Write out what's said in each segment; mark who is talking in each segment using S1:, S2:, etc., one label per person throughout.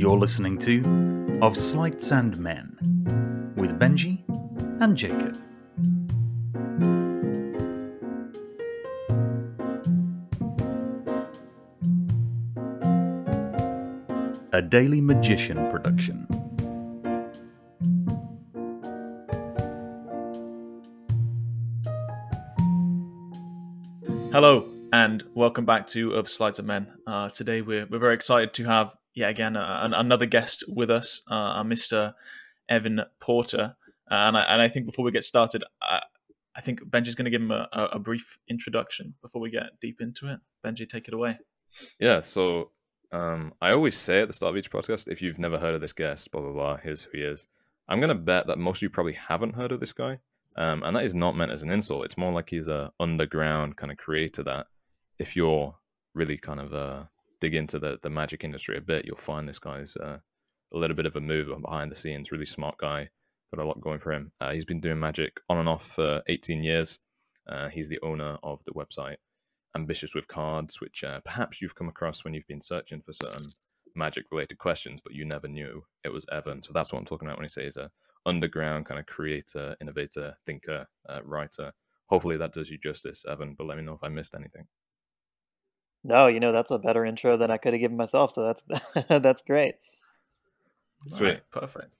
S1: You're listening to Of Sleights and Men with Benji and Jacob. A Daily Magician production.
S2: Hello and welcome back to Of Sleights and Men. Uh, today we're we're very excited to have yet again uh, another guest with us, uh, Mr. Evan Porter. Uh, and I, and I think before we get started, I, I think Benji's going to give him a, a, a brief introduction before we get deep into it. Benji, take it away.
S3: Yeah, so um, I always say at the start of each podcast, if you've never heard of this guest, blah blah blah, here's who he is. I'm gonna bet that most of you probably haven't heard of this guy, um, and that is not meant as an insult. It's more like he's a underground kind of creator that, if you're really kind of uh, dig into the the magic industry a bit, you'll find this guy's uh, a little bit of a mover behind the scenes. Really smart guy, got a lot going for him. Uh, he's been doing magic on and off for 18 years. Uh, he's the owner of the website Ambitious with Cards, which uh, perhaps you've come across when you've been searching for certain magic related questions, but you never knew it was Evan. So that's what I'm talking about when he says a underground kind of creator, innovator, thinker, uh, writer. Hopefully that does you justice, Evan. But let me know if I missed anything.
S4: No, you know that's a better intro than I could have given myself. So that's that's great.
S3: Sweet,
S2: Right, perfect.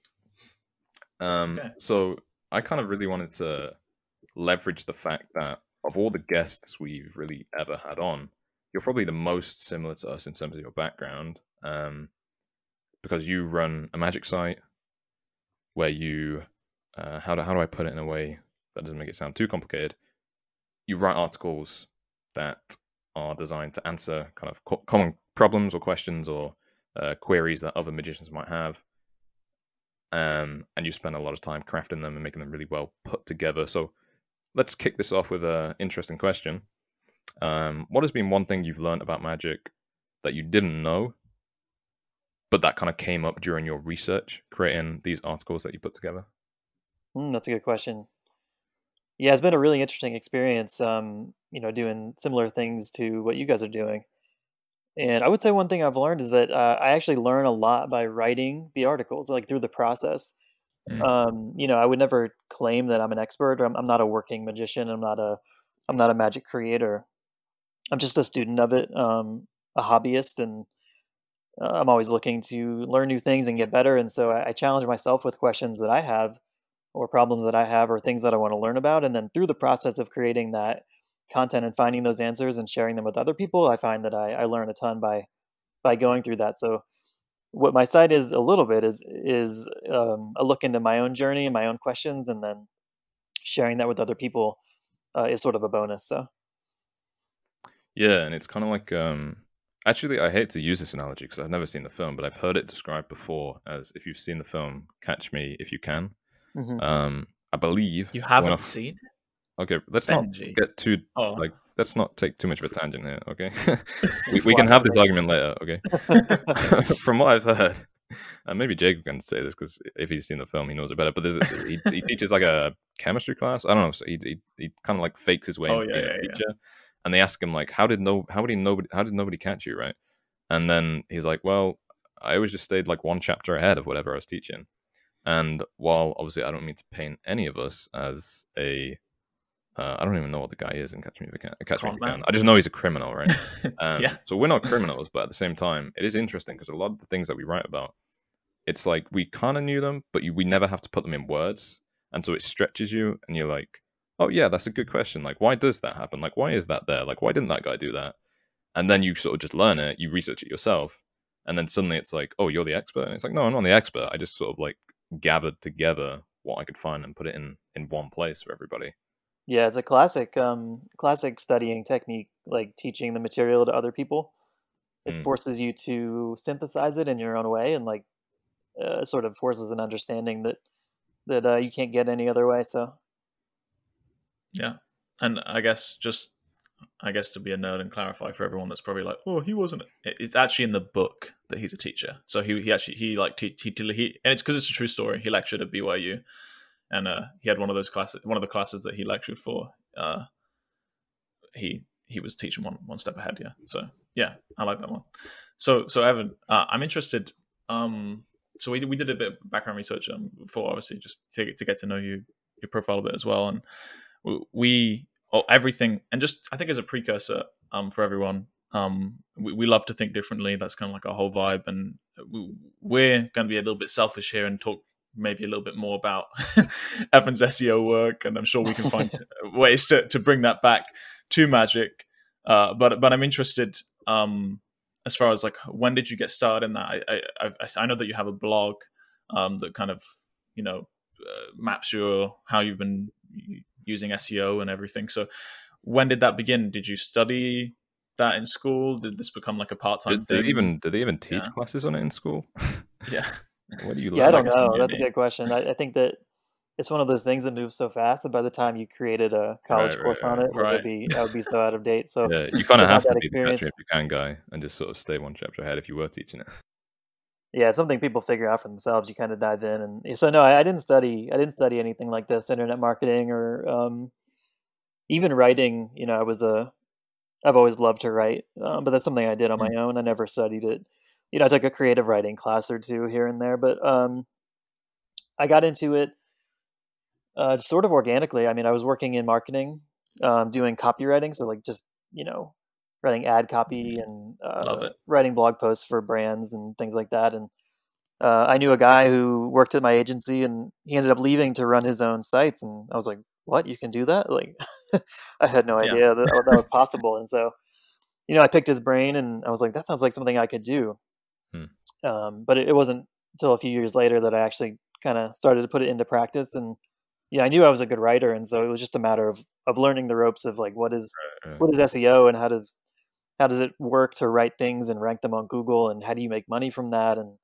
S3: Um,
S2: Okay.
S3: So I kind of really wanted to leverage the fact that of all the guests we've really ever had on, you're probably the most similar to us in terms of your background, um, because you run a magic site where you, uh, how do how do I put it in a way that doesn't make it sound too complicated? You write articles that are designed to answer kind of co- common problems or questions or uh, queries that other magicians might have um, and you spend a lot of time crafting them and making them really well put together. So let's kick this off with an interesting question. Um, what has been one thing you've learned about magic that you didn't know, but that kind of came up during your research, creating these articles that you put together?
S4: Mm, that's a good question. Yeah, it's been a really interesting experience. Um, you know, doing similar things to what you guys are doing. And I would say one thing I've learned is that uh, I actually learn a lot by writing the articles, like through the process.
S3: Mm.
S4: Um, you know, I would never claim that I'm an expert. Or I'm, I'm not a working magician. I'm not a, I'm not a magic creator. I'm just a student of it, um, a hobbyist, and uh, I'm always looking to learn new things and get better. And so I, I challenge myself with questions that I have, or problems that I have, or things that I want to learn about. And then through the process of creating that content and finding those answers and sharing them with other people, I find that I, I learn a ton by by going through that. So what my site is a little bit is is um, a look into my own journey and my own questions, and then sharing that with other people uh, is sort of a bonus. So
S3: Yeah, and it's kind of like um, actually, I hate to use this analogy because I've never seen the film, but I've heard it described before as if you've seen the film, catch me if you can.
S4: mhm.
S3: Um, I believe
S2: You haven't
S3: I-
S2: seen
S3: Okay, let's not get too
S2: Oh,
S3: like let's not take too much of a tangent here, okay? we, we can have this argument later, okay? From what I've heard, and maybe Jacob can say this because if he's seen the film, he knows it better. But there's a, he, he teaches like a chemistry class. I don't know. So he he, he kind of like fakes his way
S2: Oh,
S3: into
S2: yeah,
S3: being a
S2: yeah, yeah.
S3: teacher, and they ask him like, "How did no? How did nobody? How did nobody catch you?" Right? And then he's like, "Well, I always just stayed like one chapter ahead of whatever I was teaching." And while obviously I don't mean to paint any of us as a uh, I don't even know what the guy is in Catch Me If You Can. Catch Me If You. Can. I just know he's a criminal, right? Um,
S2: yeah.
S3: So we're not criminals, but at the same time, it is interesting because a lot of the things that we write about, it's like we kind of knew them, but you, we never have to put them in words, and so it stretches you, and you're like, oh yeah, that's a good question. Like, why does that happen? Like, why is that there? Like, why didn't that guy do that? And then you sort of just learn it, you research it yourself, and then suddenly it's like, oh, you're the expert, and it's like, no, I'm not the expert. I just sort of like gathered together what I could find and put it in in one place for everybody.
S4: Yeah, it's a classic um, classic studying technique, like teaching the material to other people. It
S3: Mm.
S4: forces you to synthesize it in your own way, and like uh, sort of forces an understanding that that uh, you can't get any other way. So
S2: Yeah. And I guess just I guess to be a nerd and clarify for everyone that's probably like, oh, he wasn't. It's actually in the book that he's a teacher. So he he actually he like teach he, he, he and it's because it's a true story. He lectured at BYU, and uh, he had one of those classes. One of the classes that he lectured for. Uh, he he was teaching one one step ahead. Yeah. So yeah, I like that one. So so Evan, uh, I'm interested. um, so we we did a bit of background research um, before, obviously, just to to get to know you your profile a bit as well, and we oh, everything, and just I think as a precursor um for everyone, um we, we love to think differently. That's kind of like our whole vibe, and we're going to be a little bit selfish here and talk maybe a little bit more about Evan's SEO work, and I'm sure we can find ways to to bring that back to Magic. Uh, but but I'm interested um, as far as like when did you get started in that? I I, I know that you have a blog um, that kind of you know uh, maps your how you've been using SEO and everything. So when did that begin? Did you study that in school? Did this become like a part time thing?
S3: Did they even did they even teach yeah. classes on it in school?
S2: yeah.
S4: What do you? Yeah, I don't know. That's a good question. I, I, think that it's one of those things that moves so fast that by the time you created a college right, course right, on it, right. it would be that would be so out of date. So
S3: yeah, you kind of have to be experience. the best if you can guy and just sort of stay one chapter ahead if you were teaching it.
S4: Yeah, it's something people figure out for themselves. You kind of dive in, and so no, I, I didn't study. I didn't study anything like this, internet marketing or um, even writing. You know, I was a. I've always loved to write, um, but that's something I did on mm-hmm. my own. I never studied it. You know, I took a creative writing class or two here and there, but um, I got into it uh, sort of organically. I mean, I was working in marketing, um, doing copywriting, so like just you know writing ad copy mm-hmm. and uh, writing blog posts for brands and things like that. And uh, I knew a guy who worked at my agency, and he ended up leaving to run his own sites. And I was like, "What? You can do that?" Like, I had no yeah. idea that that was possible. and so, you know, I picked his brain, and I was like, "That sounds like something I could do." Hmm. Um, but it, it wasn't until a few years later that I actually kind of started to put it into practice and yeah, I knew I was a good writer, and so it was just a matter of of learning the ropes of like what is what is SEO and how does how does it work to write things and rank them on Google, and how do you make money from that? And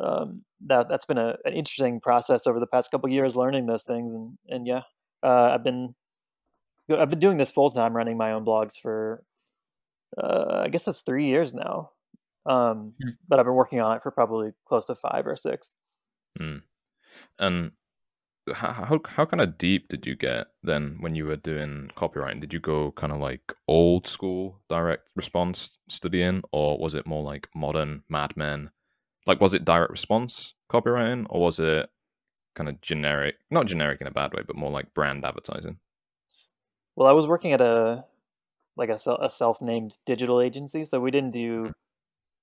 S4: um, that that's been a, an interesting process over the past couple years, learning those things. And and yeah, uh, I've been I've been doing this full time, running my own blogs for uh, I guess that's three years now. Um, mm. But I've been working on it for probably close to five or six.
S3: Mm. And how how kind of deep did you get then when you were doing copywriting? Did you go kind of like old school direct response studying, or was it more like modern Mad Men? Like, was it direct response copywriting, or was it kind of generic? Not generic in a bad way, but more like brand advertising.
S4: Well, I was working at a like a, a self named digital agency, so we didn't do mm-hmm.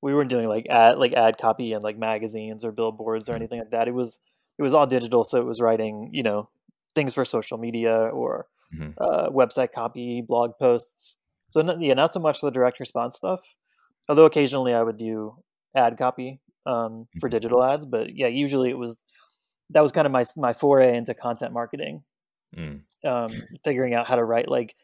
S4: We weren't doing like ad like ad copy and like magazines or billboards or mm-hmm. anything like that. It was it was all digital, so it was writing, you know, things for social media or mm-hmm. uh, website copy, blog posts. So yeah, not so much the direct response stuff. Although occasionally I would do ad copy um, for mm-hmm. digital ads, but yeah, usually it was that was kind of my my foray into content marketing, mm. um, figuring out how to write like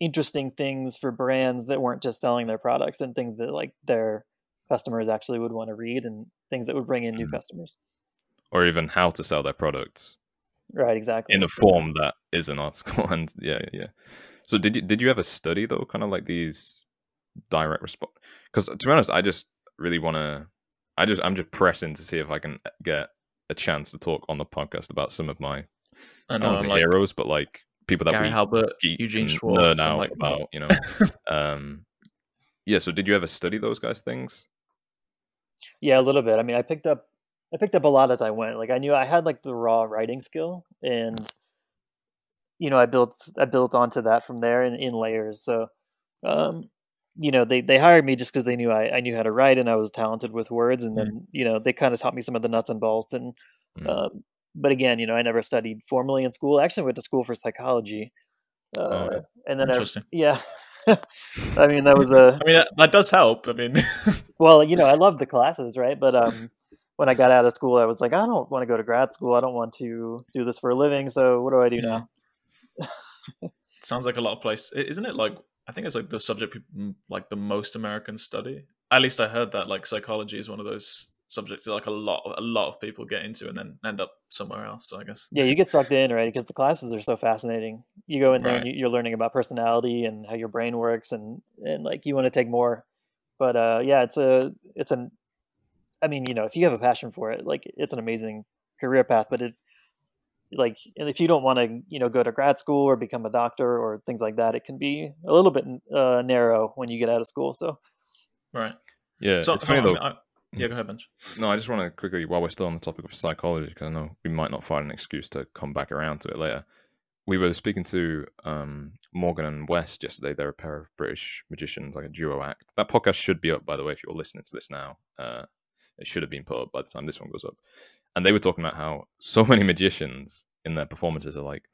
S4: interesting things for brands that weren't just selling their products and things that like their customers actually would want to read and things that would bring in new mm. customers
S3: or even how to sell their products.
S4: Right, exactly.
S3: In a form that is an article, and yeah, yeah. So did you did you ever study though, kind of like these direct response? Because to be honest, I just really want to. I just I'm just pressing to see if I can get a chance to talk on the podcast about some of my I know, like heroes, but like people that
S2: Gary
S3: we
S2: Halbert, Eugene Schwartz,
S3: out like about, you know. um, yeah. So did you ever study those guys' things?
S4: Yeah, a little bit. I mean, I picked up I picked up a lot as I went. Like I knew I had like the raw writing skill, and you know I built I built onto that from there in, in layers. So, um, you know they they hired me just because they knew I, I knew how to write and I was talented with words, and then mm. you know they kind of taught me some of the nuts and bolts. And mm. um, but again, you know I never studied formally in school. I actually went to school for psychology, uh, oh, and then I, yeah. I mean that was a.
S2: I mean that, that does help. I mean,
S4: well, you know I love the classes, right? But um, when I got out of school, I was like, I don't want to go to grad school. I don't want to do this for a living. So what do I do yeah.
S2: now? Sounds like a lot of place, isn't it? Like I think it's like the subject like the most Americans study. At least I heard that like psychology is one of those subjects to like a lot a lot of people get into and then end up somewhere else. So I guess
S4: yeah, you get sucked in right because the classes are so fascinating. You go in there right. and you're learning about personality and how your brain works and and like you want to take more. But uh, yeah, it's a it's an I mean, you know, if you have a passion for it, like it's an amazing career path. But it, like, if you don't want to, you know, go to grad school or become a doctor or things like that, it can be a little bit uh, narrow when you get out of school. So,
S2: right,
S3: yeah. So, it's funny though. I,
S2: Yeah, go ahead, Bench.
S3: No, I just want to quickly, while we're still on the topic of psychology, because I know we might not find an excuse to come back around to it later. We were speaking to um, Morgan and West yesterday. They're a pair of British magicians, like a duo act. That podcast should be up, by the way, if you're listening to this now. Uh, it should have been put up by the time this one goes up. And they were talking about how so many magicians in their performances are like,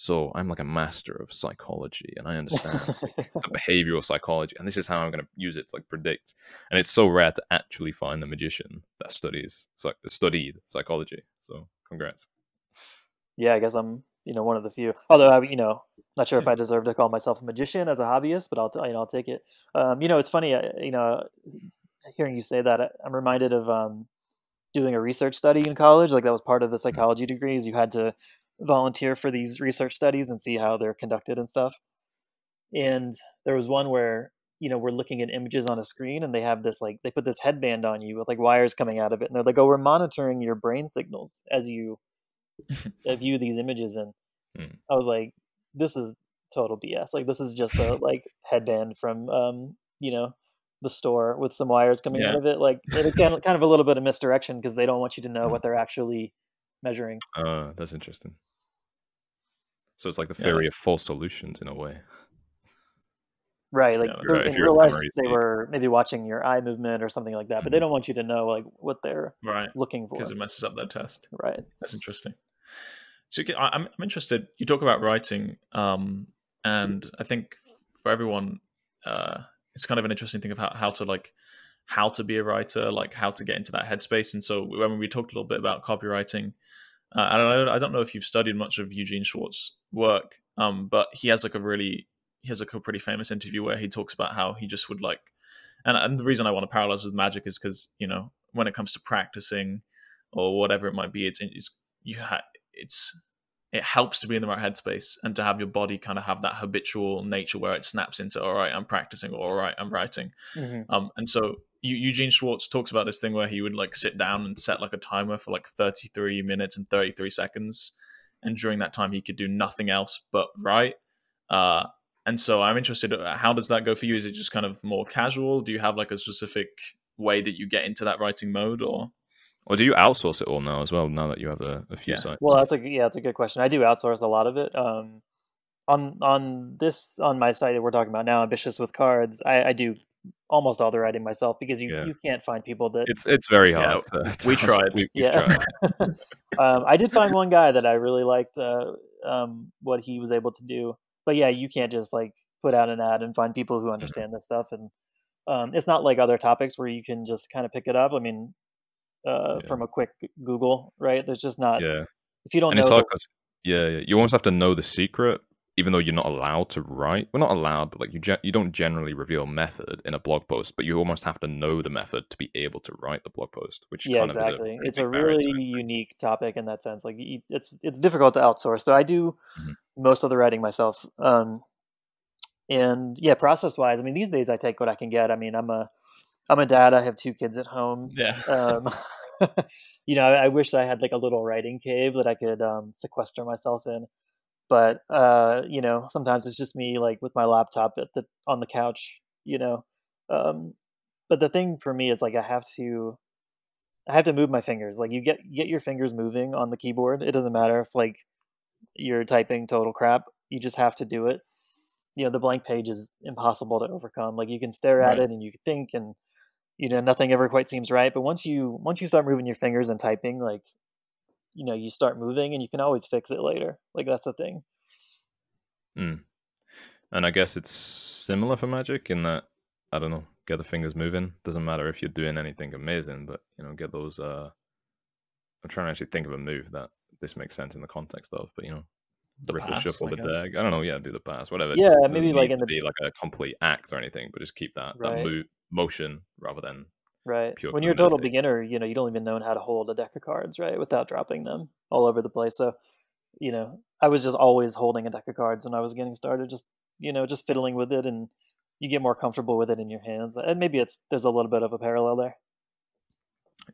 S3: so I'm like a master of psychology and I understand the behavioral psychology and this is how I'm going to use it to like predict. And it's so rare to actually find a magician that studies like studied psychology. So congrats.
S4: Yeah, I guess I'm you know one of the few. Although I you know not sure if I deserve to call myself a magician as a hobbyist, but I'll you know I'll take it. Um, you know it's funny you know hearing you say that I'm reminded of um, doing a research study in college. Like that was part of the mm-hmm. psychology degrees. You had to volunteer for these research studies and see how they're conducted and stuff. And there was one where you know we're looking at images on a screen and they have this like they put this headband on you with like wires coming out of it and they're like oh we're monitoring your brain signals as you view these images and hmm. i was like this is total bs like this is just a like headband from um you know the store with some wires coming yeah. out of it. Like it kind of, kind of a little bit of misdirection because they don't want you to know mm. what they're actually measuring.
S3: Uh, that's interesting. So it's like the theory yeah. of false solutions in a way.
S4: Right, like yeah, right. in real life, they were maybe watching your eye movement or something like that, but mm-hmm. they don't want you to know like what they're
S2: right
S4: looking for
S2: because it messes up their test.
S4: Right,
S2: that's interesting. So I'm I'm interested. You talk about writing, um, and I think for everyone, uh, it's kind of an interesting thing of how, how to like how to be a writer, like how to get into that headspace. And so when we talked a little bit about copywriting, uh, I don't know, I don't know if you've studied much of Eugene Schwartz's work, um, but he has like a really he has like a pretty famous interview where he talks about how he just would like, and, and the reason I want to parallelize with magic is because you know when it comes to practicing or whatever it might be, it's it's you ha- it's it helps to be in the right headspace and to have your body kind of have that habitual nature where it snaps into all right i'm practicing or all right i'm writing. Mm-hmm. um, and so eugene schwartz talks about this thing where he would like sit down and set like a timer for like 33 minutes and 33 seconds and during that time he could do nothing else but write. Uh, and so i'm interested uh, how does that go for you? Is it just kind of more casual? Do you have like a specific way that you get into that writing mode or
S3: or do you outsource it all now as well? Now that you have a, a few
S2: yeah.
S3: sites.
S4: Well, that's a yeah, that's a good question. I do outsource a lot of it. Um, on on this on my site that we're talking about now, ambitious with cards, I, I do almost all the writing myself because you, yeah. you can't find people that
S3: it's it's very hard.
S2: Yeah, to, we tried. We,
S4: yeah, tried. um, I did find one guy that I really liked uh, um, what he was able to do, but yeah, you can't just like put out an ad and find people who mm-hmm. understand mm-hmm. this stuff and um, it's not like other topics where you can just kind of pick it up. I mean, uh, yeah. from a quick Google, right? There's just not.
S3: Yeah.
S4: If you don't
S3: and
S4: know.
S3: It's hard yeah, yeah, you almost have to know the secret, even though you're not allowed to write. We're not allowed, but like you, ge- you don't generally reveal method in a blog post, but you almost have to know the method to be able to write the blog post. Which
S4: yeah, exactly. A it's a really unique topic in that sense. Like it's it's difficult to outsource. So I do mm-hmm. most of the writing myself. Um, and yeah, process wise, I mean, these days I take what I can get. I mean, I'm a I'm a dad. I have two kids at home.
S2: Yeah.
S4: Um, you know, I, I, wish I had like a little writing cave that I could um, sequester myself in. But uh, you know, sometimes it's just me like with my laptop at the on the couch. You know, um, but the thing for me is like I have to, I have to move my fingers. Like you get get your fingers moving on the keyboard. It doesn't matter if like you're typing total crap. You just have to do it. You know, the blank page is impossible to overcome. Like you can stare at it and you can think and you know nothing ever quite seems right but once you once you start moving your fingers and typing like you know you start moving and you can always fix it later. Like that's the thing.
S3: Mm. and i guess it's similar for magic in that i don't know get the fingers moving doesn't matter if you're doing anything amazing but you know get those uh i'm trying to actually think of a move that this makes sense in the context of but you know
S2: the riffle pass,
S3: shuffle
S2: I
S3: the deck. I don't know yeah do the pass whatever.
S4: Yeah maybe like in the
S3: be like a complete act or anything but just keep that right. that move motion rather than
S4: right. When you're a total beginner, you know you don't even know how to hold a deck of cards, right, without dropping them all over the place. So, you know, I was just always holding a deck of cards when I was getting started, just you know, just fiddling with it, and you get more comfortable with it in your hands. And maybe it's there's a little bit of a parallel there.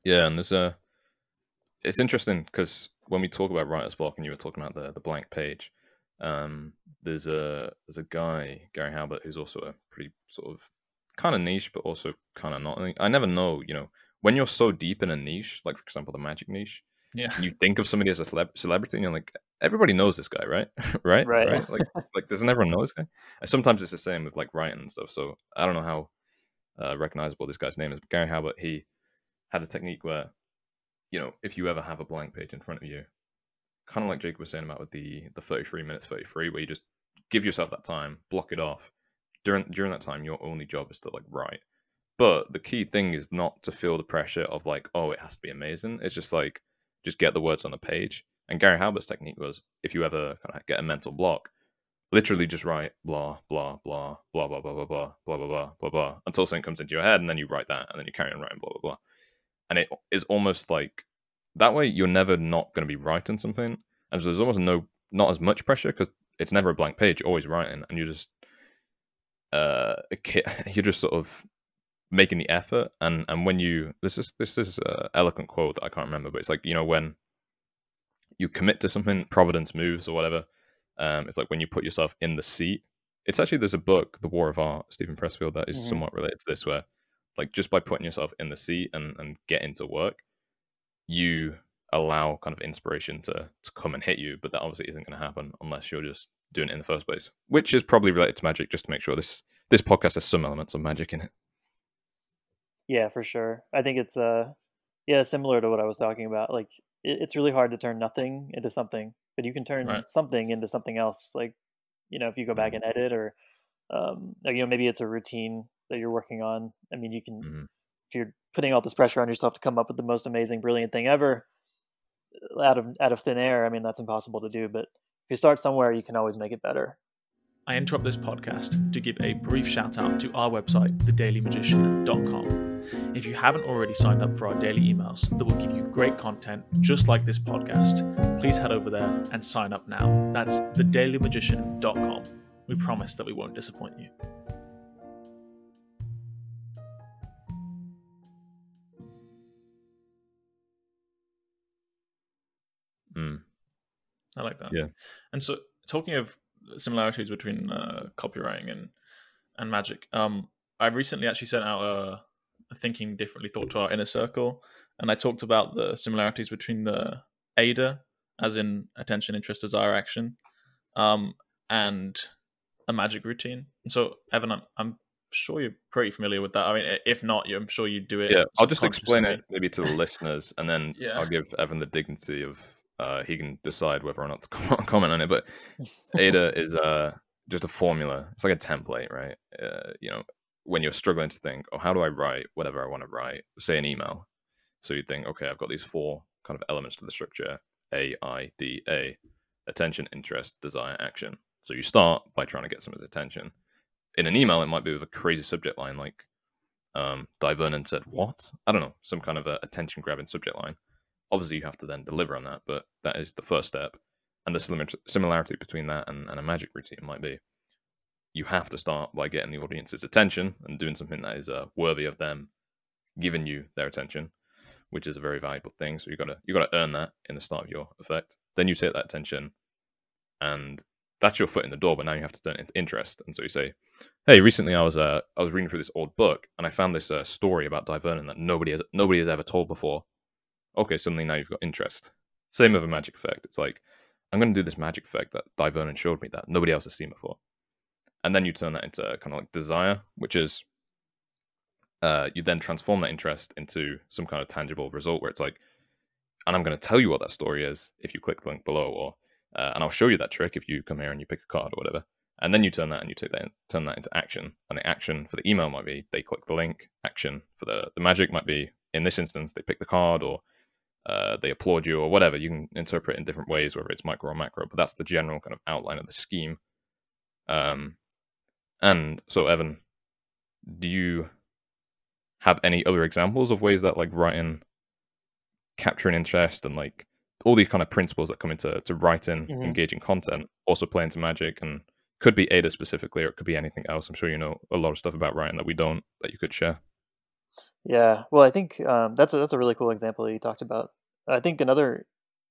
S3: Yeah, and there's a. It's interesting because when we talk about writer's block, and you were talking about the the blank page, um, there's a there's a guy Gary Halbert who's also a pretty sort of kind of niche, but also kind of not. I never know, you know, when you're so deep in a niche, like for example the magic niche,
S2: Yeah.
S3: you think of somebody as a celeb- celebrity, and you're like, everybody knows this guy, right? right?
S4: Right.
S3: Like, like doesn't everyone know this guy? And sometimes it's the same with like writing and stuff. So I don't know how uh, recognizable this guy's name is, but Gary Halbert, he had a technique where, you know, if you ever have a blank page in front of you, kind of like Jacob was saying about with the the 33 minutes 33, where you just give yourself that time, block it off. During during that time, your only job is to like write. But the key thing is not to feel the pressure of like, oh, it has to be amazing. It's just like just get the words on the page. And Gary Halbert's technique was if you ever kind of get a mental block, literally just write blah blah blah blah blah blah blah blah blah blah blah blah blah until something comes into your head, and then you write that, and then you carry on writing blah blah blah. And it is almost like that way you're never not going to be writing something, and so there's almost no not as much pressure because it's never a blank page. You're always writing, and you just uh you're just sort of making the effort and and when you this is this is a eloquent quote that i can't remember but it's like you know when you commit to something providence moves or whatever um it's like when you put yourself in the seat it's actually there's a book the war of art steven pressfield that is
S4: Mhm.
S3: somewhat related to this where like just by putting yourself in the seat and and get into work you allow kind of inspiration to to come and hit you but that obviously isn't going to happen unless you're just doing it in the first place which is probably related to magic just to make sure this this podcast has some elements of magic in it
S4: Yeah, for sure. I think it's uh yeah, similar to what I was talking about. Like it, it's really hard to turn nothing into something, but you can turn
S2: Right.
S4: something into something else. Like, you know, if you go back and edit or um or, you know, maybe it's a routine that you're working on. I mean, you can
S3: Mhm.
S4: if you're putting all this pressure on yourself to come up with the most amazing brilliant thing ever out of out of thin air, I mean, that's impossible to do, but if you start somewhere, you can always make it better.
S2: I interrupt this podcast to give a brief shout out to our website, thedailymagician.com. If you haven't already signed up for our daily emails that will give you great content just like this podcast, please head over there and sign up now. That's thedailymagician.com. We promise that we won't disappoint you. I like that.
S3: Yeah.
S2: And so, talking of similarities between uh, copywriting and and magic, um, I recently actually sent out a, a thinking differently thought to our inner circle, and I talked about the similarities between the AIDA, as in attention, interest, desire, action, um, and a magic routine. And so, Evan, I'm, I'm sure you're pretty familiar with that. I mean, if not, you I'm sure you do it.
S3: Yeah, I'll just explain it maybe to the listeners, and then
S2: Yeah.
S3: I'll give Evan the dignity of uh, he can decide whether or not to comment on it. But AIDA is uh, just a formula. It's like a template, right? Uh, you know, when you're struggling to think, oh, how do I write whatever I want to write? Say an email. So you think, okay, I've got these four kind of elements to the structure: A, I, D, A. Attention, interest, desire, action. So you start by trying to get someone's attention. In an email, it might be with a crazy subject line like um, said, "What?" I don't know, some kind of a attention grabbing subject line. Obviously, you have to then deliver on that, but that is the first step. And the similar- similarity between that and, and a magic routine might be you have to start by getting the audience's attention and doing something that is uh, worthy of them giving you their attention, which is a very valuable thing. So you gotta you gotta earn that in the start of your effect. Then you take that attention, and that's your foot in the door. But now you have to turn it into interest. And so you say, hey, recently I was uh, I was reading through this old book and I found this uh, story about Dai Vernon that nobody has nobody has ever told before. Okay, suddenly now you've got interest. Same with a magic effect. It's like I'm going to do this magic effect that Dai Vernon showed me that nobody else has seen before, and then you turn that into kind of like desire, which is uh, you then transform that interest into some kind of tangible result where it's like, and I'm going to tell you what that story is if you click the link below, or uh, and I'll show you that trick if you come here and you pick a card or whatever. And then you turn that and you take that turn that into action. And the action for the email might be they click the link. Action for the the magic might be in this instance they pick the card or uh, they applaud you or whatever. You can interpret in different ways whether it's micro or macro, but that's the general kind of outline of the scheme. Um, and so Evan, do you have any other examples of ways that like writing, capturing interest, and like all these kind of principles that come into to writing,
S4: Mhm.
S3: engaging content, also play into magic and could be AIDA specifically, or it could be anything else. I'm sure you know a lot of stuff about writing that we don't that you could share.
S4: Yeah, well, I think um, that's a, that's a really cool example that you talked about. I think another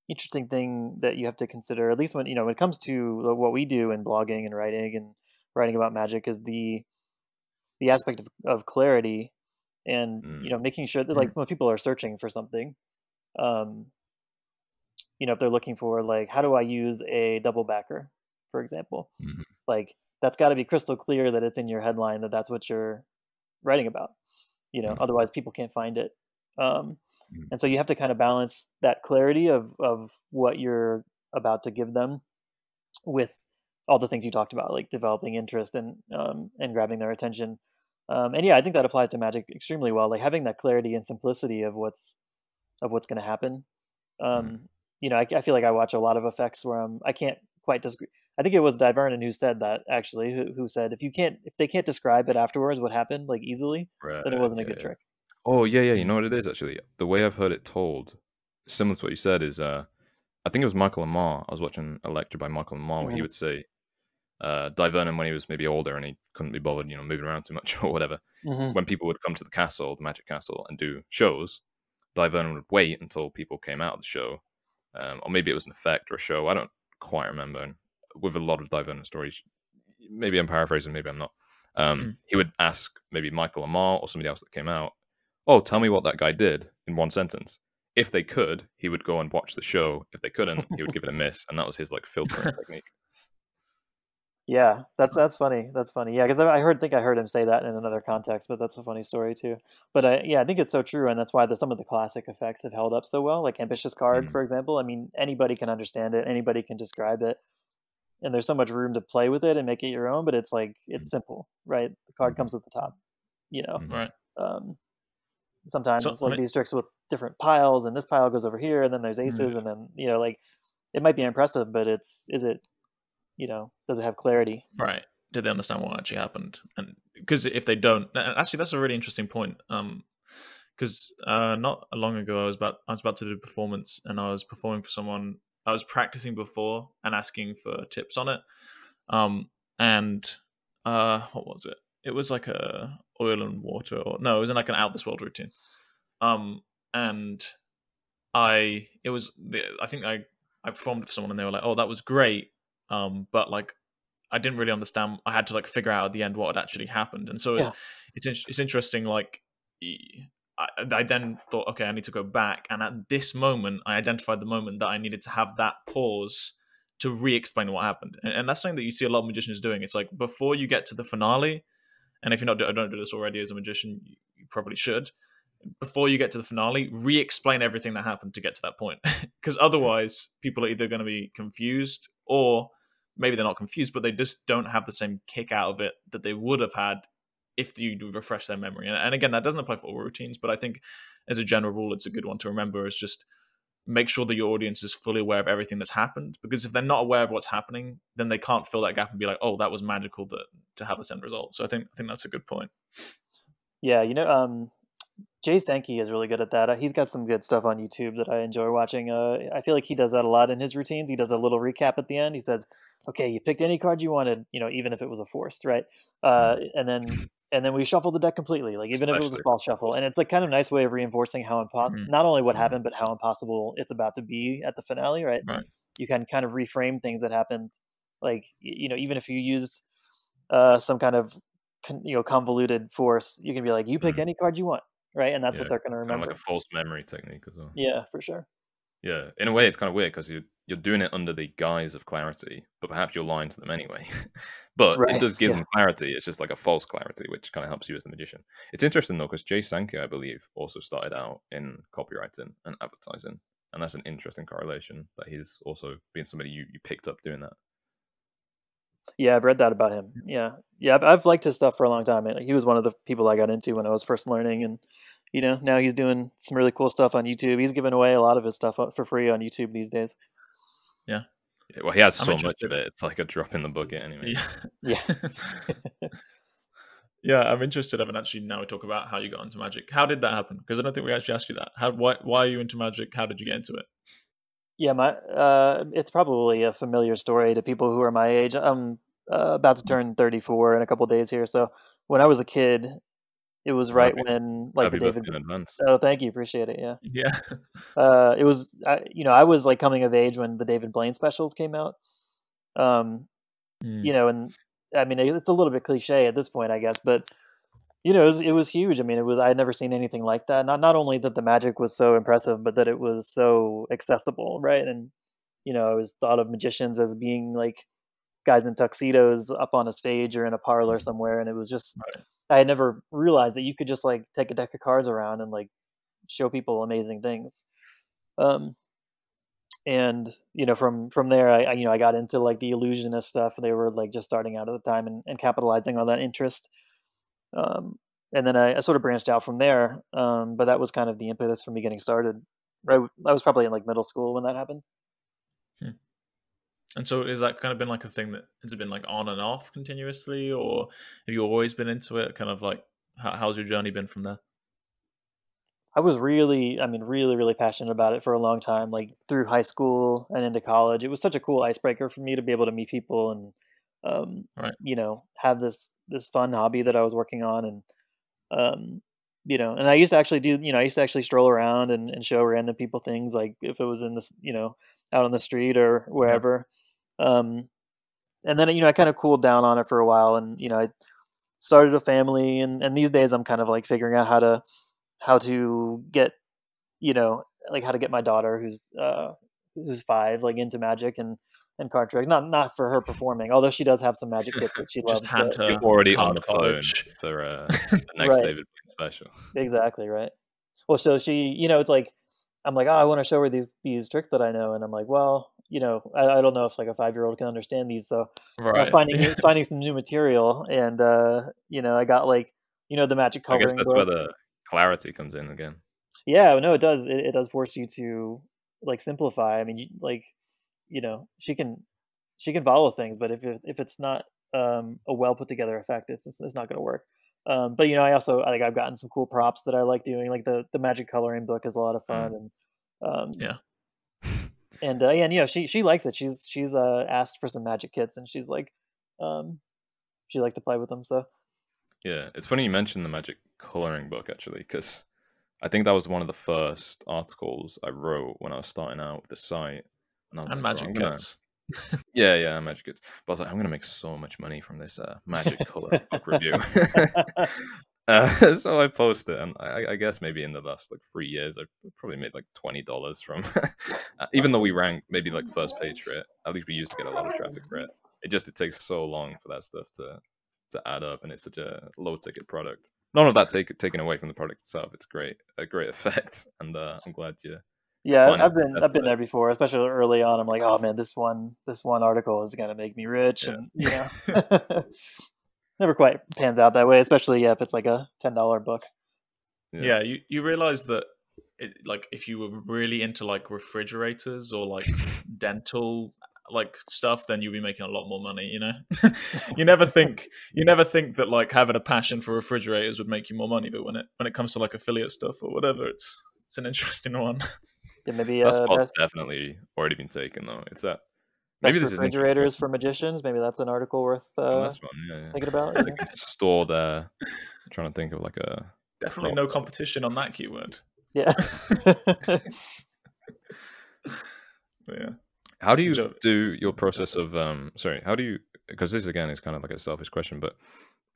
S4: interesting thing that you have to consider, at least when you know when it comes to what we do in blogging and writing and writing about magic, is the the aspect of, of clarity. and
S3: Mm.
S4: you know making sure that like when people are searching for something um you know if they're looking for like how do i use a double backer for example
S3: Mhm.
S4: like that's got to be crystal clear that it's in your headline that that's what you're writing about you know
S3: Mhm.
S4: otherwise people can't find it um
S3: Mhm.
S4: and so you have to kind of balance that clarity of of what you're about to give them with all the things you talked about like developing interest and um and grabbing their attention um and yeah i think that applies to magic extremely well like having that clarity and simplicity of what's of what's going to happen um you know I, I feel like i watch a lot of effects where i'm i can't quite disagree i think it was Dai Vernon who said that actually who, who said if you can't if they can't describe it afterwards what happened like easily then it wasn't a good
S3: yeah.
S4: trick
S3: Oh yeah, yeah. You know what it is actually. The way I've heard it told, similar to what you said, is uh, I think it was Michael Ammar. I was watching a lecture by Michael Ammar where he
S4: Mhm.
S3: would say, uh, Dai Vernon when he was maybe older and he couldn't be bothered, you know, moving around too much or whatever.
S4: mm-hmm.
S3: When people would come to the castle, the Magic Castle, and do shows, Dai Vernon would wait until people came out of the show, um, or maybe it was an effect or a show. I don't quite remember. And with a lot of Dai Vernon stories, maybe I'm paraphrasing, maybe I'm not. Um,
S2: Mm.
S3: He would ask maybe Michael Ammar or somebody else that came out, "Oh, tell me what that guy did in one sentence." If they could, he would go and watch the show. If they couldn't, he would give it a miss, and that was his like filtering technique.
S4: Yeah, that's that's funny. That's funny. Yeah, because I I heard think I heard him say that in another context, but that's a funny story too. But I, yeah, I think it's so true, and that's why the, some of the classic effects have held up so well. Like ambitious card,
S3: Mhm.
S4: for example. I mean, anybody can understand it, anybody can describe it, and there's so much room to play with it and make it your own. But it's like it's simple, right? The card
S3: Mhm.
S4: comes at the top, you know.
S3: Mhm.
S2: Right.
S4: Um, sometimes
S2: So,
S4: it's like
S2: I-
S4: these tricks with different piles, and this pile goes over here, and then there's aces, and then you know, like it might be impressive, but it's is it, you know, does it have clarity?
S2: Right. Did they understand what actually happened? And because if they don't, actually, that's a really interesting point. Um, because uh, not long ago, I was about I was about to do a performance, and I was performing for someone. I was practicing before and asking for tips on it. Um, and uh, what was it? It was like a oil and water, or no, it was in like an out this world routine. Um, and I it was I think I I performed for someone, and they were like, "Oh, that was great." Um, but like I didn't really understand. I had to like figure out at the end what had actually happened, and so
S4: Yeah.
S2: it, it's it's interesting. Like I, I then thought, okay, I need to go back, and at this moment, I identified the moment that I needed to have that pause to re-explain what happened, and, and that's something that you see a lot of magicians doing. It's like before you get to the finale, and if you're not, do- don't do this already as a magician, you, you probably should. Before you get to the finale, re-explain everything that happened to get to that point, because otherwise, people are either going to be confused or maybe they're not confused, but they just don't have the same kick out of it that they would have had if you refresh their memory. And, and again, that doesn't apply for all routines, but I think as a general rule, it's a good one to remember is just make sure that your audience is fully aware of everything that's happened. Because if they're not aware of what's happening, then they can't fill that gap and be like, oh, that was magical to, to have this end result. So I think I think that's a good point.
S4: Yeah, you know, um, Jay Sankey is really good at that. Uh, He's got some good stuff on YouTube that I enjoy watching. Uh, I feel like he does that a lot in his routines. He does a little recap at the end. He says, "Okay, you picked any card you wanted, you know, even if it was a force, right? Uh, and then and then we shuffled the deck completely, like even if it was a small shuffle. And it's like kind of nice way of reinforcing how impo-
S2: Mhm.
S4: not only what
S3: Mhm.
S4: happened, but how impossible it's about to be at the finale, right?
S2: Right.
S4: You can kind of reframe things that happened, like you know, even if you used uh, some kind of you know convoluted force, you can be like, you picked
S3: Mhm.
S4: any card you want, right? And that's
S3: Yeah,
S4: what they're going to remember.
S3: Kind of like a false memory technique as well.
S4: yeah, for sure.
S3: Yeah, in a way, it's kind of weird because you you're doing it under the guise of clarity, but perhaps you're lying to them anyway. but
S4: Right,
S3: it does give
S4: yeah.
S3: them clarity. It's just like a false clarity, which kind of helps you as the magician. It's interesting though because Jay Sankey, I believe, also started out in copywriting and advertising, and that's an interesting correlation that he's also been somebody you, you picked up doing that.
S4: Yeah, I've read that about him. Yeah, yeah, I've, I've liked his stuff for a long time. and He was one of the people I got into when I was first learning, and you know, now he's doing some really cool stuff on YouTube. He's giving away a lot of his stuff uh, for free on YouTube these days.
S3: Yeah, well, he has
S2: I'm
S3: so much of it. It's like a drop in the bucket anyway.
S2: Yeah.
S4: Yeah.
S2: yeah, I'm interested. I haven't actually, now we talk about how you got into magic. How did that happen? Because I don't think we actually asked you that. How why why are you into magic? How did you get into it?
S4: Yeah, my uh, it's probably a familiar story to people who are my age. I'm uh, about to turn 34 in a couple days here. So when I was a kid, it was right
S3: Happy-
S4: when like the David.
S3: birthday in advance.
S4: Oh, thank you, appreciate it. Yeah,
S2: Yeah.
S4: uh, it was I, you know I was like coming of age when the David Blaine specials came out. Um,
S2: Mm.
S4: you know, and I mean it's a little bit cliche at this point, I guess, but you know, it was, it was huge. I mean, it was I had never seen anything like that. Not not only that the magic was so impressive, but that it was so accessible, right? And you know, I was thought of magicians as being like guys in tuxedos up on a stage or in a parlor somewhere, and it was just
S2: Right.
S4: I had never realized that you could just like take a deck of cards around and like show people amazing things. Um, and you know, from from there, I, I you know I got into like the illusionist stuff. They were like just starting out at the time and, and capitalizing on that interest. Um, and then I, I sort of branched out from there. Um, but that was kind of the impetus for me getting started. Right, I was probably in like middle school when that happened.
S2: And so, is that kind of been like a thing that has it been like on and off continuously, or have you always been into it? Kind of like, how, how's your journey been from there?
S4: I was really, I mean, really, really passionate about it for a long time, like through high school and into college. It was such a cool icebreaker for me to be able to meet people and, um,
S2: Right.
S4: you know, have this this fun hobby that I was working on, and um, you know, and I used to actually do, you know, I used to actually stroll around and, and show random people things, like if it was in this, you know, out on the street or wherever. Um, and then you know, I kind of cooled down on it for a while, and you know, I started a family, and and these days I'm kind of like figuring out how to how to get you know like how to get my daughter who's uh who's five like into magic and and card tricks not not for her performing although she does have some magic kits that she loves
S2: Just hand
S4: but-
S2: her
S3: already on
S2: card
S3: the phone for uh, the next
S4: Right.
S3: David Blaine special.
S4: exactly right well so she you know it's like i'm like oh i want to show her these these tricks that i know and i'm like well you know i, I don't know if like a five year old can understand these so
S2: Right.
S4: finding new- finding some new material and uh you know i got like you know the magic
S3: I guess that's
S4: book.
S3: where the clarity comes in again.
S4: Yeah, no, it does. It, it does force you to like simplify. I mean, you, like you know, she can she can follow things, but if if it's not um, a well put together effect, it's it's, not going to work. Um, but you know, I also like I've gotten some cool props that I like doing. Like the the magic coloring book is a lot of fun, and um,
S2: Yeah.
S4: and uh, yeah, and you know, she she likes it. She's she's uh, asked for some magic kits, and she's like, um, she likes to play with them. So
S3: Yeah, it's funny you mentioned the magic coloring book actually, because I think that was one of the first articles I wrote when I was starting out with the site. And I was
S2: and
S3: like,
S2: magic
S3: I'm gonna-". Yeah, yeah, magic kits. But I was like, I'm gonna make so much money from this uh, magic color book review. uh, so I posted, and I, I guess maybe in the last like three years, I probably made like twenty dollars from. uh, even though we ranked maybe like first page for it, at least we used to get a lot of traffic for it. It just it takes so long for that stuff to to add up, and it's such a low ticket product. None of that take, taken away from the product itself. It's great, a great effect, and uh, I'm glad you.
S4: Yeah,
S3: fun
S4: I've been I've been there before, especially early on. I'm like, oh man, this one this one article is gonna make me rich,
S3: Yeah.
S4: and you know, never quite pans out that way. Especially yeah, if it's like a ten dollar book.
S2: Yeah, you you realize that it, like if you were really into like refrigerators or like dental like stuff then you'll be making a lot more money you know you never think you never think that like having a passion for refrigerators would make you more money but when it when it comes to like affiliate stuff or whatever it's it's an interesting one
S4: Yeah, maybe
S3: That
S4: uh,
S3: spot's
S4: best,
S3: definitely already been taken though. It's that
S4: best
S3: maybe this is an interesting
S4: refrigerators
S3: one.
S4: for magicians. Maybe that's an article worth
S3: Oh,
S4: uh,
S3: that's one, yeah, yeah.
S4: thinking about. you
S3: like a store there. I'm trying to think of like a
S2: definitely no competition on that keyword
S4: Yeah.
S2: yeah
S3: how do you
S2: job.
S3: do your process of um sorry how do you because this again is kind of like a selfish question but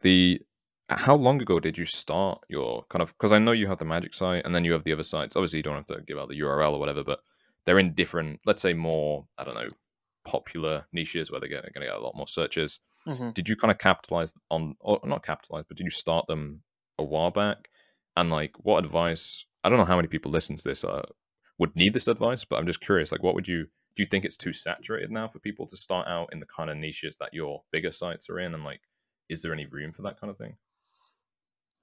S3: the how long ago did you start your kind of because i know you have the magic site and then you have the other sites. Obviously you don't have to give out the url or whatever but they're in different let's say more i don't know popular niches where they're going to get a lot more searches.
S4: Mhm.
S3: did you kind of capitalize on or not capitalize but did you start them a while back? And like what advice i don't know how many people listen to this uh, would need this advice but i'm just curious like what would you do you think it's too saturated now for people to start out in the kind of niches that your bigger sites are in? And like is there any room for that kind of thing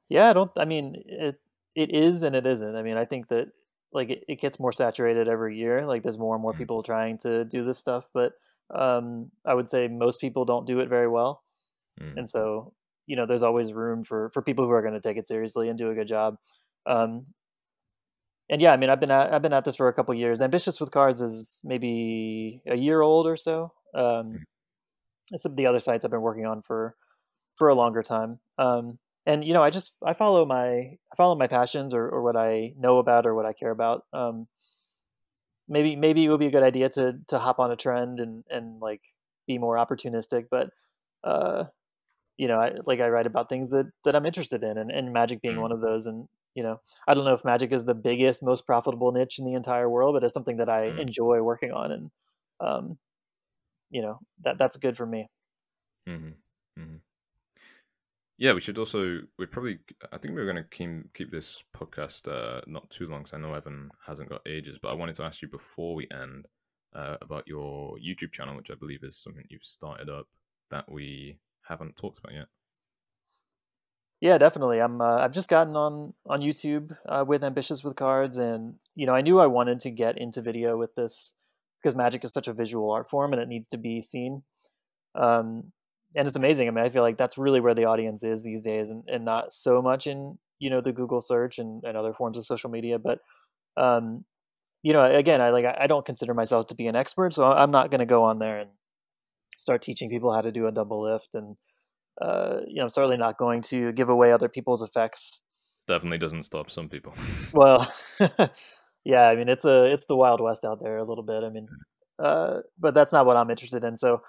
S4: Yeah, I don't. I mean, it it is and it isn't. I mean, I think that like it, it gets more saturated every year. Like there's more and more
S3: Mhm.
S4: people trying to do this stuff, but um, I would say most people don't do it very well,
S3: Mm.
S4: and so you know, there's always room for for people who are going to take it seriously and do a good job. Um, and yeah, I mean, I've been at I've been at this for a couple years. Ambitious with cards is maybe a year old or so. Um, some of the other sites I've been working on for for a longer time. Um, and you know, I just I follow my I follow my passions or, or what I know about or what I care about. Um, maybe maybe it would be a good idea to to hop on a trend and and like be more opportunistic, but uh, you know, I, like I write about things that that I'm interested in, and, and magic being
S3: Mm.
S4: one of those. And you know, I don't know if magic is the biggest, most profitable niche in the entire world, but it's something that I
S3: Mm.
S4: enjoy working on, and um, you know, that that's good for me.
S3: hmm hmm Yeah, we should also. We probably. I think we are going to keep keep this podcast uh, not too long. Because I know Evan hasn't got ages, but I wanted to ask you before we end uh, about your YouTube channel, which I believe is something you've started up that we haven't talked about yet.
S4: Yeah, definitely. I'm. Uh, I've just gotten on on YouTube uh, with Ambitious with Cards, and you know, I knew I wanted to get into video with this because Magic is such a visual art form, and it needs to be seen. Um, and it's amazing. I mean, I feel like that's really where the audience is these days, and, and not so much in you know the Google search and, and other forms of social media. But um, you know, again, I like I don't consider myself to be an expert, so I'm not going to go on there and start teaching people how to do a double lift and uh, you know, I'm certainly not going to give away other people's effects.
S3: Definitely doesn't stop some people.
S4: Well, yeah, I mean, it's a it's the wild west out there a little bit. I mean, uh, but that's not what I'm interested in. So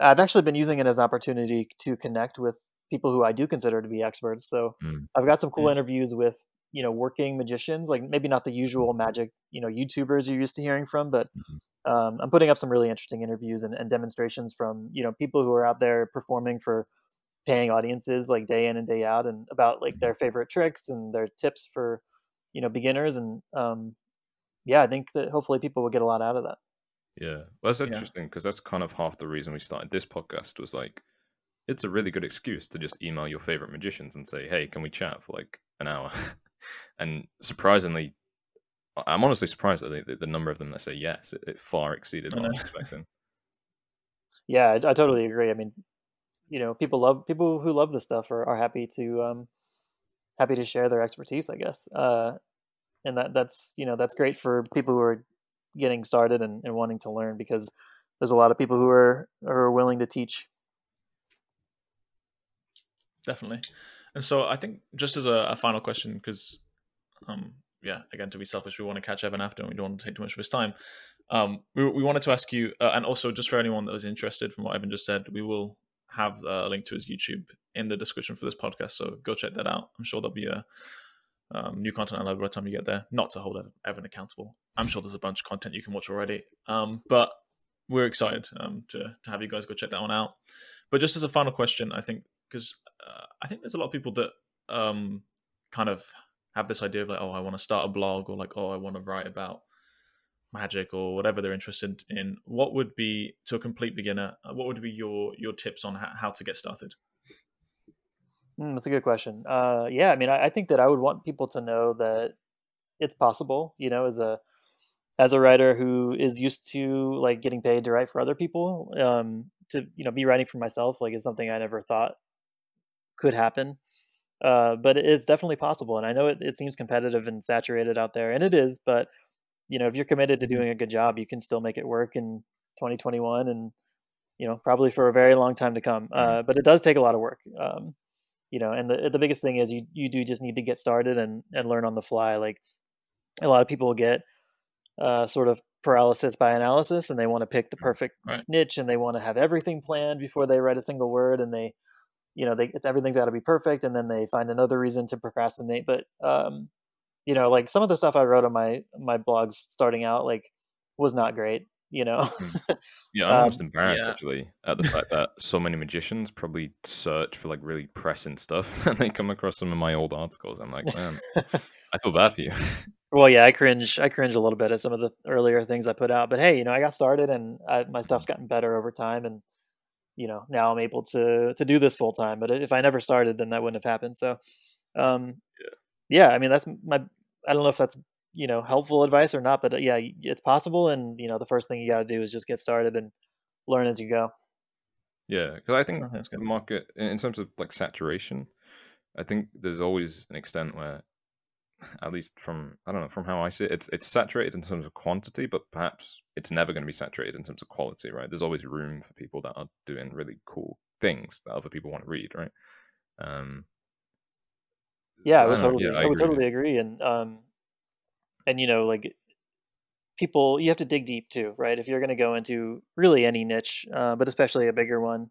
S4: I've actually been using it as an opportunity to connect with people who I do consider to be experts. So
S3: Mm.
S4: I've got some cool
S3: Yeah.
S4: interviews with you know working magicians, like maybe not the usual magic you know YouTubers you're used to hearing from, but
S3: Mhm.
S4: um, I'm putting up some really interesting interviews and, and demonstrations from you know people who are out there performing for paying audiences like day in and day out and about like their favorite tricks and their tips for you know beginners and um yeah i think that hopefully people will get a lot out of that
S3: Yeah, well, that's interesting because that's kind of half the reason we started this podcast. Was like, it's a really good excuse to just email your favorite magicians and say, "Hey, can we chat for like an hour?" and surprisingly, I'm honestly surprised at the, the number of them that say yes. It, it far exceeded what I was expecting.
S4: yeah i, I totally agree i mean you know people love people who love this stuff are, are happy to um happy to share their expertise i guess uh and that that's you know that's great for people who are getting started and, and wanting to learn because there's a lot of people who are are willing to teach
S2: definitely. And so I think just as a, a final question, because um, yeah, again to be selfish, we want to catch Evan after, and we don't want to take too much of his time. Um, we, we wanted to ask you, uh, and also just for anyone that was interested, from what Evan just said, we will have a link to his YouTube in the description for this podcast. So go check that out. I'm sure there'll be a um, new content allowed by the time you get there. Not to hold Evan accountable. I'm sure there's a bunch of content you can watch already. Um, but we're excited um, to to have you guys go check that one out. But just as a final question, I think because uh, I think there's a lot of people that um, kind of have this idea of like, oh, I want to start a blog, or like, oh, I want to write about magic or whatever they're interested in. What would be to a complete beginner? uh, What would be your your tips on how to get started?
S4: Mm, that's a good question. Uh, yeah, I mean, I, I think that I would want people to know that it's possible. You know, as a as a writer who is used to like getting paid to write for other people, um, to you know be writing for myself like is something I never thought could happen. Uh, but it is definitely possible, and I know it, it seems competitive and saturated out there, and it is. But you know, if you're committed to doing a good job, you can still make it work in 2021, and you know, probably for a very long time to come. Uh, but it does take a lot of work. Um, you know, and the the biggest thing is you you do just need to get started and and learn on the fly. Like a lot of people get uh, sort of paralysis by analysis, and they want to pick the perfect
S2: Right.
S4: niche, and they want to have everything planned before they write a single word, and they, you know, they it's everything's got to be perfect, and then they find another reason to procrastinate. But um, you know, like some of the stuff I wrote on my my blogs starting out, like was not great. You know,
S3: Yeah, I'm
S4: Um,
S3: almost embarrassed
S2: yeah.
S3: actually at the fact that so many magicians probably search for like really pressing stuff and they come across some of my old articles. I'm like, man, I feel bad for you.
S4: Well, yeah, I cringe. I cringe a little bit at some of the earlier things I put out, but hey, you know, I got started and I, my stuff's gotten better over time, and you know, now I'm able to to do this full time. But if I never started, then that wouldn't have happened. So, um, yeah, I mean, that's my. I don't know if that's you know helpful advice or not, but uh, yeah, it's possible, and you know, the first thing you got to do is just get started and learn as you go.
S3: Yeah, because I think
S2: that's
S3: the market, in terms of like saturation, I think there's always an extent where, at least from I don't know from how I see it, it's it's saturated in terms of quantity, but perhaps it's never going to be saturated in terms of quality, right? There's always room for people that are doing really cool things that other people want to read, right? Um,
S4: Yeah, I would totally,
S3: yeah,
S4: I,
S3: I
S4: would
S3: agree
S4: totally agree, and um, and you know, like people, you have to dig deep too, right? If you're going to go into really any niche, uh, but especially a bigger one,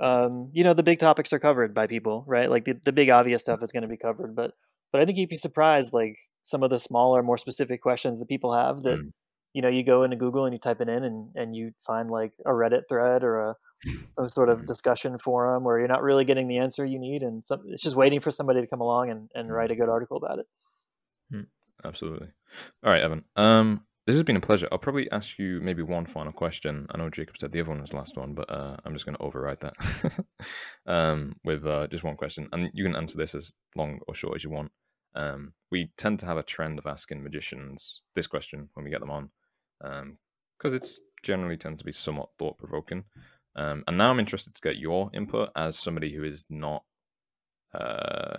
S4: um, you know, the big topics are covered by people, right? Like the, the big obvious stuff is going to be covered, but but I think you'd be surprised, like some of the smaller, more specific questions that people have that
S3: Mm.
S4: you know you go into Google and you type it in and and you find like a Reddit thread or a some sort of
S3: Mhm.
S4: discussion forum where you're not really getting the answer you need, and some, it's just waiting for somebody to come along and, and write a good article about it.
S3: Absolutely. All right, Evan. Um, this has been a pleasure. I'll probably ask you maybe one final question. I know Jacob said the other one was the last one, but uh, I'm just going to override that um, with uh, just one question, and you can answer this as long or short as you want. Um, we tend to have a trend of asking magicians this question when we get them on, because it's generally tends to be somewhat thought provoking. Um, and now I'm interested to get your input as somebody who is not uh,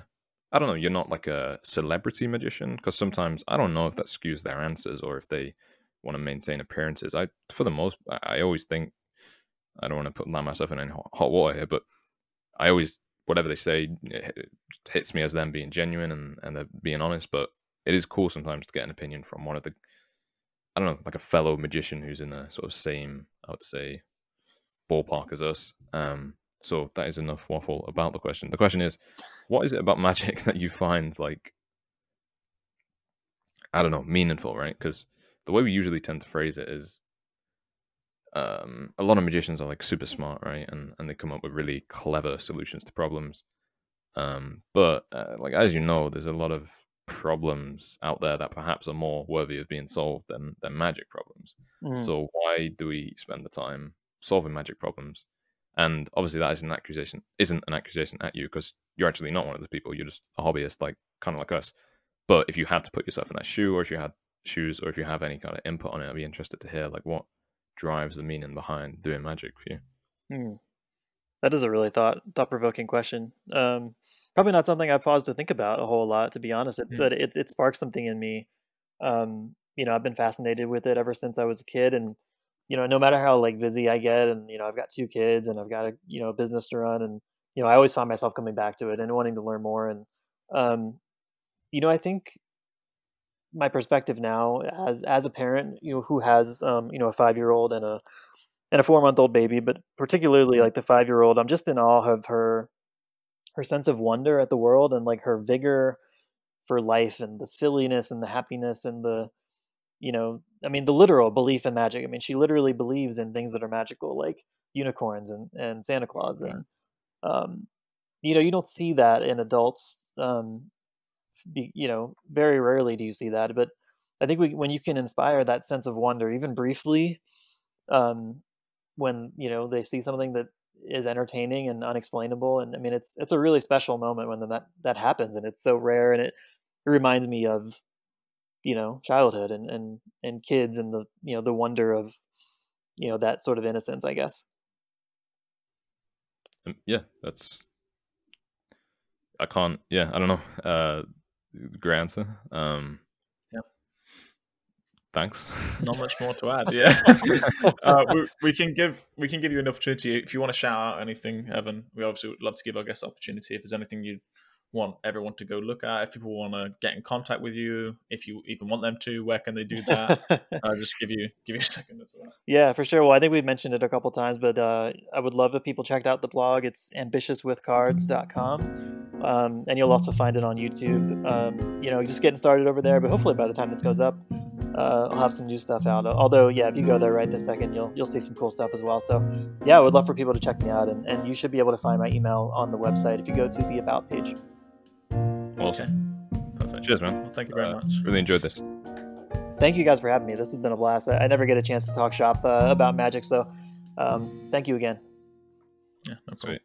S3: I don't know, you're not like a celebrity magician because sometimes I don't know if that skews their answers or if they want to maintain appearances. I, for the most, I, always think I don't want to put myself in any hot, water here, but I always whatever they say it it hits me as them being genuine and and they're being honest. But it is cool sometimes to get an opinion from one of the I don't know, like a fellow magician who's in the sort of same, I would say, ballpark as us. Um, so that is enough waffle about the question. The question is, what is it about magic that you find like, I don't know, meaningful, right? Because the way we usually tend to phrase it is, um, a lot of magicians are like super smart, right? And and they come up with really clever solutions to problems. Um, but uh, like as you know, there's a lot of problems out there that perhaps are more worthy of being solved than than magic problems.
S4: Mm.
S3: So why do we spend the time solving magic problems? And obviously, that is an accusation. Isn't an accusation at you because you're actually not one of those people. You're just a hobbyist, like kind of like us. But if you had to put yourself in that shoe, or if you had shoes, or if you have any kind of input on it, I'd be interested to hear like what drives the meaning behind doing magic for you.
S4: Hmm. That is a really thought thought provoking question. Um, probably not something I've paused to think about a whole lot, to be honest. It,
S2: Hmm.
S4: But it it sparks something in me. Um, you know, I've been fascinated with it ever since I was a kid, and you know, no matter how like busy I get, and you know, I've got two kids, and I've got a you know a business to run, and you know, I always find myself coming back to it and wanting to learn more. And um, you know, I think my perspective now as as a parent, you know, who has um, you know a five year old and a and a four month old baby, but particularly like the five year old, I'm just in awe of her her sense of wonder at the world and like her vigor for life and the silliness and the happiness and the you know I mean the literal belief in magic. I mean she literally believes in things that are magical like unicorns and and Santa Claus and um you know you don't see that in adults um be, you know very rarely do you see that but I think we, when you can inspire that sense of wonder even briefly um when you know they see something that is entertaining and unexplainable and i mean it's it's a really special moment when that that happens and it's so rare and it, it reminds me of you know childhood and and and kids and the you know the wonder of you know that sort of innocence i guess
S3: Um, yeah, that's. I can't. Yeah, I don't know. Uh, great answer. Um,
S2: Yep.
S3: Thanks.
S2: Not much more to add. Yeah, uh, we, we can give we can give you an opportunity if you want to shout out anything, Evan. We obviously would love to give our guests opportunity. If there's anything you want everyone to go look at, if people want to get in contact with you, if you even want them to, where can they do that? I'll just give you give you a second.
S4: Yeah, for sure. Well, I think we've mentioned it a couple times, but uh, I would love if people checked out the blog. It's ambitiouswithcards.com. Um, and you'll also find it on YouTube. Um, you know, just getting started over there, but hopefully by the time this goes up, uh, I'll have some new stuff out. Although, yeah, if you go there right this second, you'll you'll see some cool stuff as well. So, yeah, I would love for people to check me out, and, and you should be able to find my email on the website if you go to the About page.
S3: Awesome.
S2: Perfect.
S3: Cheers, man.
S2: Well, thank you very
S3: Uh,
S2: much.
S3: Really enjoyed this.
S4: Thank you guys for having me. This has been a blast. I, I never get a chance to talk shop uh, about magic, so um, thank you again.
S2: Yeah, no problem.
S3: Sweet.